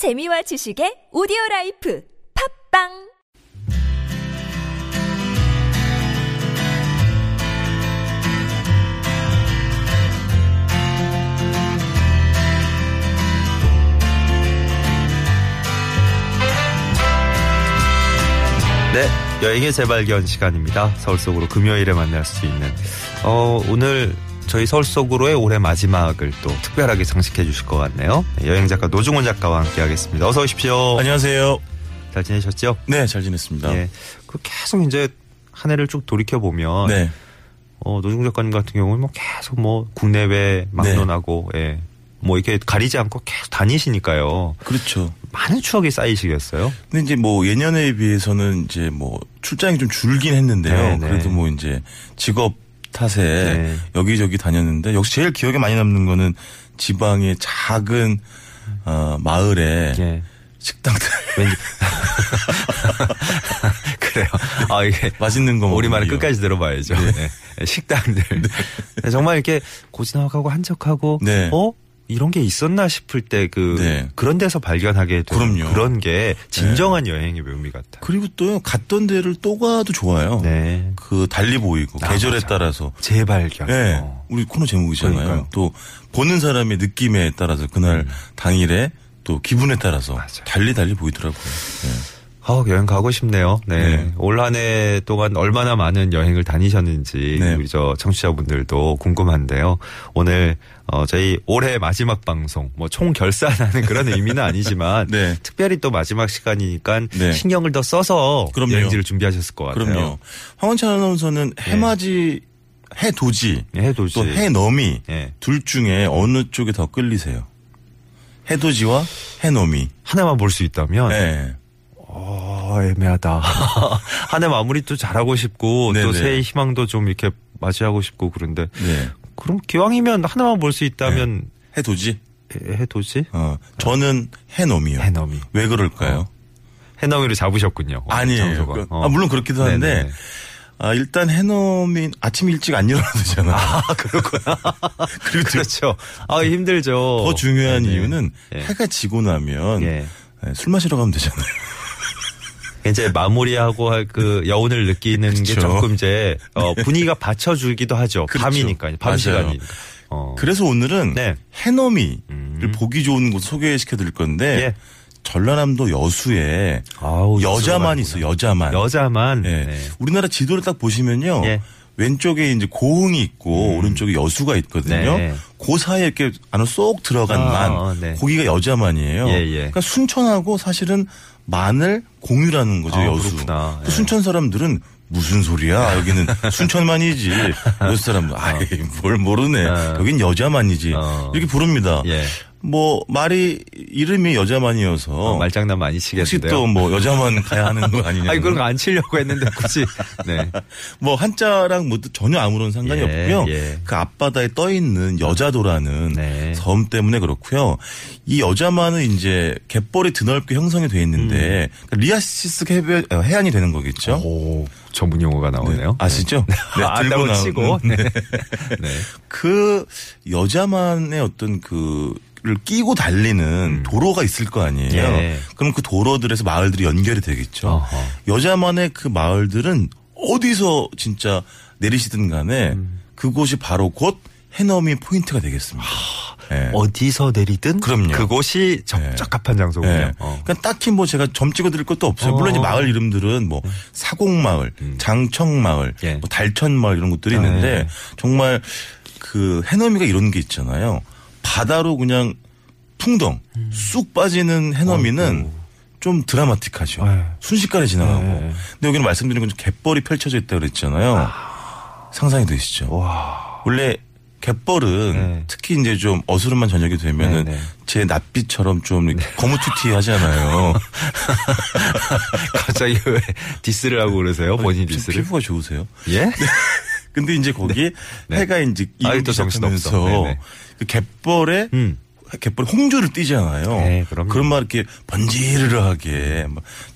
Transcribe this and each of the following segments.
재미와 지식의 오디오 라이프 팟빵 네, 여행의 재발견 시간입니다. 서울 속으로 금요일에 만날 수 있는. 어, 오늘 저희 서울 속으로의 올해 마지막을 또 특별하게 장식해 주실 것 같네요. 네, 여행 작가 노중훈 작가와 함께 하겠습니다. 어서 오십시오. 안녕하세요. 잘 지내셨죠? 네, 잘 지냈습니다. 예. 그 계속 이제 한 해를 쭉 돌이켜 보면 네. 어, 노중훈 작가님 같은 경우는 뭐 계속 뭐 국내외 막론하고 예. 뭐 이렇게 가리지 않고 계속 다니시니까요. 그렇죠. 많은 추억이 쌓이시겠어요? 근데 이제 뭐 예년에 비해서는 이제 뭐 출장이 좀 줄긴 했는데요. 네, 네. 그래도 뭐 이제 직업 탓에 네. 여기저기 다녔는데 역시 제일 기억에 많이 남는 거는 지방의 작은 어, 마을에 예. 식당들 왠지 그래요. 아 이게 맛있는 거 우리 말을 먹으면요. 끝까지 들어봐야죠. 네. 식당들 정말 이렇게 고즈넉하고 한적하고 네. 어 이런 게 있었나 싶을 때그 네. 그런 데서 발견하게 되는 그럼요. 그런 게 진정한 여행의 묘미 같아요. 그리고 또 갔던 데를 또 가도 좋아요. 네. 그 달리 보이고 아, 계절에 맞아. 따라서 재발견. 네. 어. 우리 코너 제목이잖아요. 그러니까요. 또 보는 사람의 느낌에 따라서 그날 당일에 또 기분에 따라서 맞아. 달리 달리 보이더라고요. 네. 어, 여행 가고 싶네요. 네. 네. 올 한 해 동안 얼마나 많은 여행을 다니셨는지 네. 우리 저 청취자분들도 궁금한데요. 오늘 어 저희 올해 마지막 방송 뭐 총 결산하는 그런 의미는 아니지만 네. 특별히 또 마지막 시간이니까 네. 신경을 더 써서 그럼요. 여행지를 준비하셨을 것 같아요. 그럼요. 황원찬 아나운서는 해맞이, 해돋이, 네, 해돋이. 또 해넘이 예. 둘 중에 어느 쪽에 더 끌리세요? 해돋이와 해넘이. 하나만 볼 수 있다면 네. 어, 애매하다. 한 해 마무리 또 잘하고 싶고 또. 새해 희망도 좀 이렇게 맞이하고 싶고 그런데 네. 그럼 기왕이면 하나만 볼 수 있다면 해돋이? 해- 해돋이? 어, 저는 해넘이요. 해넘이. 왜 그럴까요? 해넘이를 잡으셨군요. 아니에요. 장소가. 그- 어. 아, 물론 그렇기도 한데, 네네. 아, 일단 해넘이 아침 일찍 안 일어나도 되잖아요. 아, 그렇구나. 그리고 또 그렇죠. 아, 힘들죠. 더 중요한 네네. 이유는 예. 해가 지고 나면 예. 네, 술 마시러 가면 되잖아요. 이제 마무리하고 할 그 여운을 느끼는 게 그쵸. 조금 이제 어, 분위기가 받쳐주기도 하죠. 그렇죠. 밤이니까요. 밤. 시간이니까. 어. 그래서 오늘은 네. 해넘이를 음. 보기 좋은 곳 소개시켜 드릴 건데 예. 전라남도 여수에 아우, 여자만 있어 여자만. 여자만. 예. 네. 우리나라 지도를 딱 보시면요. 예. 왼쪽에 이제 고흥이 있고 오른쪽에 여수가 있거든요. 네. 그 사이에 이렇게 안으로 쏙 들어간 아, 만 아, 네. 거기가 여자만이에요. 예, 예. 그러니까 순천하고 사실은 만을 공유라는 거죠 아, 여수. 그렇구나. 또 예. 순천 사람들은 무슨 소리야 여기는 순천만이지 여수 사람들 아이 뭘 모르네 어. 여긴 여자만이지 어. 이렇게 부릅니다. 예. 뭐 말이 이름이 여자만이어서 어, 말장난 많이 혹시 치겠는데요. 또뭐 여자만 가야 하는 거 아니냐? 아니, 그런 거 안 치려고 했는데 굳이. 네. 뭐 한자랑 뭐 전혀 아무런 상관이 예, 없고요. 예. 그 앞바다에 떠 있는 여자도라는 네. 섬 때문에 그렇고요. 이 여자만은 이제 갯벌이 드넓게 형성이 돼 있는데 음. 그 리아스식 해변 어, 해안이 되는 거겠죠. 오, 전문 용어가 나오네요. 아시죠? 네, 아, 들고 치고. 네. 네. 그 여자만의 어떤 그 를 끼고 달리는 도로가 있을 거 아니에요. 음. 예. 그럼 그 도로들에서 마을들이 연결이 되겠죠. 어허. 여자만의 그 마을들은 어디서 진짜 내리시든 간에 음. 그곳이 바로 곧 해넘이 포인트가 되겠습니다. 예. 어디서 내리든 그럼요. 그곳이 적적합한 장소군요. 예. 어. 그러니까 딱히 뭐 제가 점 찍어드릴 것도 없어요. 물론 이제 어. 마을 이름들은 뭐 사곡마을, 장청마을, 예. 뭐 달천마을 이런 것들이 있는데 네. 정말 그 해넘이가 이런 게 있잖아요. 바다로 그냥 풍덩 쑥 빠지는 해넘이는 좀 드라마틱하죠. 네. 순식간에 지나가고. 네. 근데 여기는 말씀드린 건 갯벌이 펼쳐져 있다 그랬잖아요. 상상이 되시죠? 와. 원래 갯벌은 네. 특히 이제 좀 어스름한 저녁이 되면은 네, 네. 제 낯빛처럼 좀 거무튀튀 하잖아요. 갑자기 왜 디스를 하고 그러세요? 본인 좀 디스를? 피부가 좋으세요. 예? 근데 이제 거기에 네. 해가 이제 정신없어. 시작하면서 네네. 그 갯벌에 음. 갯벌 홍조를 띄잖아요. 네. 그런 막 이렇게 번지르르하게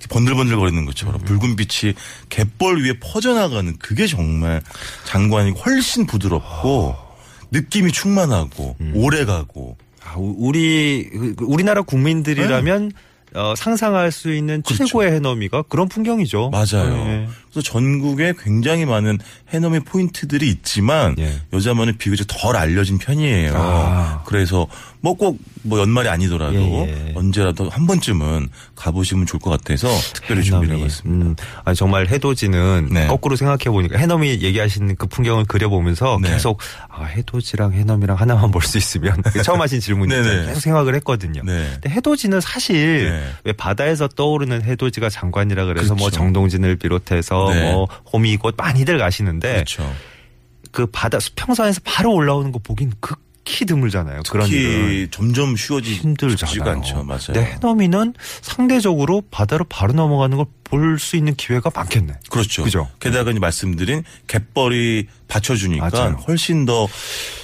번들번들 거리는 것처럼 음. 붉은 빛이 갯벌 위에 퍼져나가는 그게 정말 장관이 훨씬 부드럽고 느낌이 충만하고 음. 오래 가고 우- 우리 그- 그 우리나라 국민들이라면 어, 상상할 수 있는 네. 그렇죠. 최고의 해넘이가 그런 풍경이죠. 맞아요. 네. 그래서 전국에 굉장히 많은 해넘이 포인트들이 있지만 예. 여자만은 비교적 덜 알려진 편이에요. 아. 그래서 뭐꼭뭐 연말이 아니더라도 예, 예. 언제라도 한 번쯤은 가보시면 좋을 것 같아서 특별히 준비를. 해봤습니다. 음, 아니, 정말 해돋이는 네. 거꾸로 생각해 보니까 해넘이 얘기하시는 그 풍경을 그려보면서 네. 계속 아, 해돋이랑 해넘이랑 하나만 볼 수 있으면 처음 하신 질문이 네네. 있잖아요. 계속 생각을 했거든요. 네. 근데 해돋이는 사실 네. 왜 바다에서 떠오르는 해돋이가 장관이라 그래서 뭐 그렇죠. 정동진을 비롯해서 네. 뭐 호미곶 많이들 가시는데 그렇죠. 그 바다 수평선에서 바로 올라오는 거 보긴 극히 드물잖아요. 그런 일은. 점점 쉬워지지가 힘들잖아요. 않죠. 맞아요. 근데 해넘이는 상대적으로 바다로 바로 넘어가는 걸볼 수 있는 기회가 많겠네. 그렇죠. 그죠? 게다가 이제 말씀드린 갯벌이 받쳐주니까 맞아요. 훨씬 더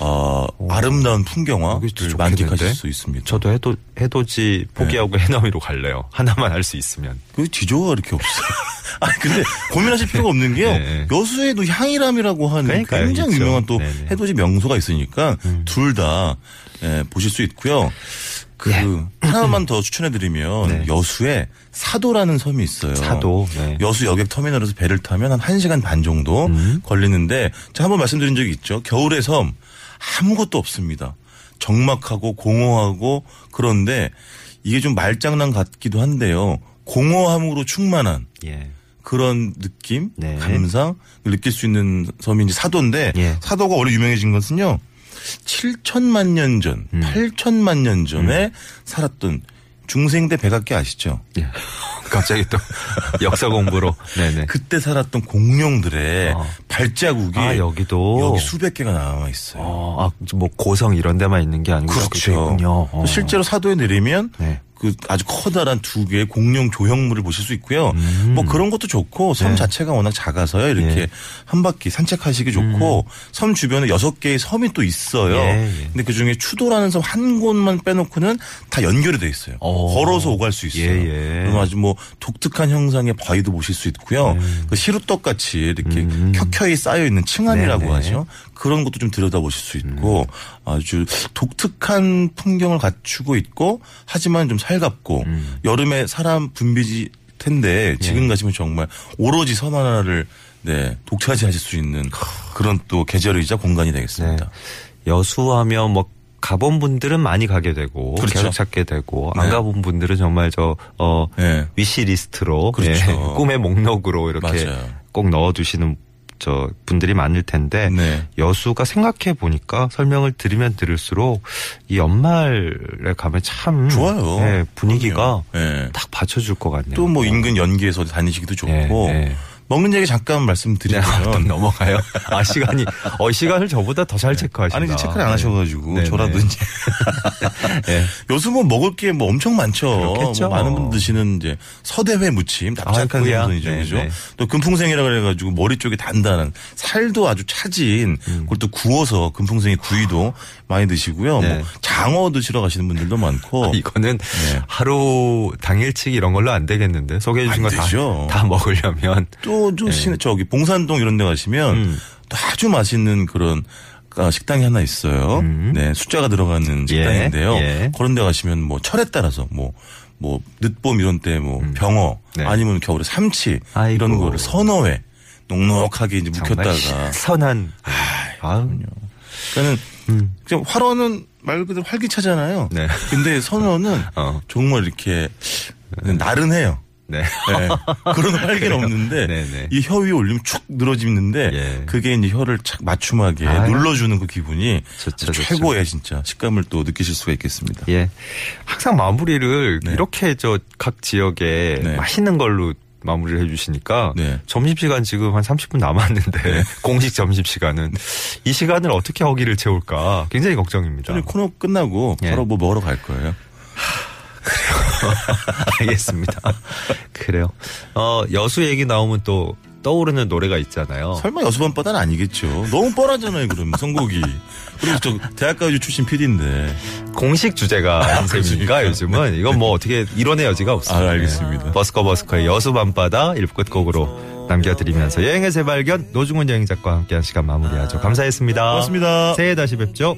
어, 아름다운 풍경화를? 만끽하실 수 있습니다. 저도 해돋, 해돋이 포기하고 네. 해넘이로 갈래요. 하나만 할 수 있으면. 그 지조가 이렇게 없어요. 아니 근데 고민하실 필요가 없는 게요. 네. 여수에도 향이람이라고 하는 그러니까요, 굉장히 있죠. 유명한 또 네네. 음. 해돋이 명소가 있으니까 둘다 보실 수 있고요. 그 예. 하나만 더 추천해드리면 네. 여수에 사도라는 섬이 있어요. 사도, 네. 여수 여객 터미널에서 배를 타면 한 1시간 반 정도 음. 걸리는데 제가 한번 말씀드린 적이 있죠. 겨울의 섬 아무것도 없습니다. 적막하고 공허하고 그런데 이게 좀 말장난 같기도 한데요. 공허함으로 충만한 예. 그런 느낌, 네. 감상 느낄 수 있는 섬이 이제 사도인데 예. 사도가 원래 유명해진 것은요. 7천만 년 전, 음. 8천만 년 전에 살았던 중생대 백악기 아시죠? 예. 갑자기 또 역사 공부로. 네네. 그때 살았던 공룡들의 어. 발자국이 아, 여기도. 여기 수백 개가 남아 있어요. 어, 아, 뭐 고성 이런 데만 있는 게 아니고 그렇죠. 어. 실제로 사도에 내리면 네. 그 아주 커다란 두 개의 공룡 조형물을 보실 수 있고요. 음. 뭐 그런 것도 좋고 섬 네. 자체가 워낙 작아서요. 이렇게 예. 한 바퀴 산책하시기 좋고 섬 주변에 여섯 개의 섬이 또 있어요. 예, 예. 근데 그 중에 추도라는 섬 한 곳만 빼놓고는 다 연결이 돼 있어요. 어. 걸어서 오갈 수 있어요. 예, 예. 그럼 아주 뭐 독특한 형상의 바위도 보실 수 있고요. 그 시루떡 같이 이렇게 음. 켜켜이 쌓여 있는 층암이라고 네네. 하죠. 그런 것도 좀 들여다보실 수 있고 음. 아주 독특한 풍경을 갖추고 있고 하지만 좀 살갑고 음. 여름에 사람 붐비지 텐데 예. 지금 가시면 정말 오로지 선 하나를 네 독차지하실 수 있는 그런 또 계절이자 공간이 되겠습니다. 네. 여수하면 뭐 가본 분들은 많이 가게 되고 그렇죠. 계속 찾게 되고 안 네. 가본 분들은 정말 저어 네. 위시 리스트로 그렇죠. 예, 꿈의 목록으로 이렇게 맞아요. 꼭 넣어두시는 저 분들이 많을 텐데 네. 여수가 생각해 보니까 설명을 들으면 들을수록 이 연말에 가면 참 좋아요. 예, 분위기가 네. 딱 받쳐줄 것 같네요. 또 뭐 인근 연기에서 다니시기도 좋고 네, 네. 먹는 얘기 잠깐 네, 아, 또 말씀드리면 넘어가요. 아 시간이 어 시간을 저보다 더 잘 체크하신다. 아니 체크를 안 하셔가지고 네, 저라도 네. 이제 네. 요즘 뭐 먹을 게 뭐 엄청 많죠. 그렇겠죠. 뭐 많은 분들 드시는 이제 서대회 무침 납작한. 생선이죠, 네, 그죠? 네. 또 금풍생이라 그래가지고 머리 쪽에 단단한 살도 아주 차진 음. 그걸 또 구워서 금풍생이 구이도 많이 드시고요. 네. 뭐 장어 드시러 가시는 분들도 많고. 아, 이거는 네. 하루 당일치기 이런 걸로 안 되겠는데 소개해 주신 안거 되죠. 다 먹으려면 또좀 저기 봉산동 이런 데 가시면 네. 음. 또 아주 맛있는 그런 아, 식당이 하나 있어요. 네, 숫자가 들어가는 식당인데요. 음. 예. 그런 데 가시면 뭐 철에 따라서 뭐, 뭐, 늦봄 이런 때 뭐 병어 네. 아니면 겨울에 삼치 아이고. 이런 거를 선어회 넉넉하게 이제 묵혔다가 선한 아, 그러니까 음. 그냥 활어는 말 그대로 활기차잖아요. 네. 근데 선어는 어. 정말 이렇게 나른해요. 네. 네. 그런 활기는 없는데 네네. 이 혀 위에 올리면 축 늘어지는데 예. 그게 이제 혀를 착 맞춤하게 아유. 눌러주는 그 기분이 좋죠, 좋죠. 최고의 진짜 식감을 또 느끼실 수가 있겠습니다. 예. 항상 마무리를 네. 이렇게 저 각 지역에 네. 맛있는 걸로 마무리를 해주시니까 네. 점심시간 지금 한 30분 남았는데 공식 점심시간은 이 시간을 어떻게 허기를 채울까 굉장히 걱정입니다. 코너 끝나고 예. 바로 뭐 먹으러 갈 거예요. 알겠습니다. 그래요. 어, 여수 얘기 나오면 또 떠오르는 노래가 있잖아요. 설마 여수밤바다는 아니겠죠. 너무 뻔하잖아요, 그럼 선곡이. 그리고 저 대학가요제 출신 PD인데. 공식 주제가 인 셈이니까 그러니까. 요즘은 이건 뭐 어떻게 이론의 여지가 없습니다. 아, 알겠습니다. 네. 버스커 버스커의 여수 밤바다 1부 끝곡으로 남겨드리면서 여행의 재발견 노중훈 여행작가와 함께한 시간 마무리하죠. 감사했습니다. 고맙습니다. 새해 다시 뵙죠.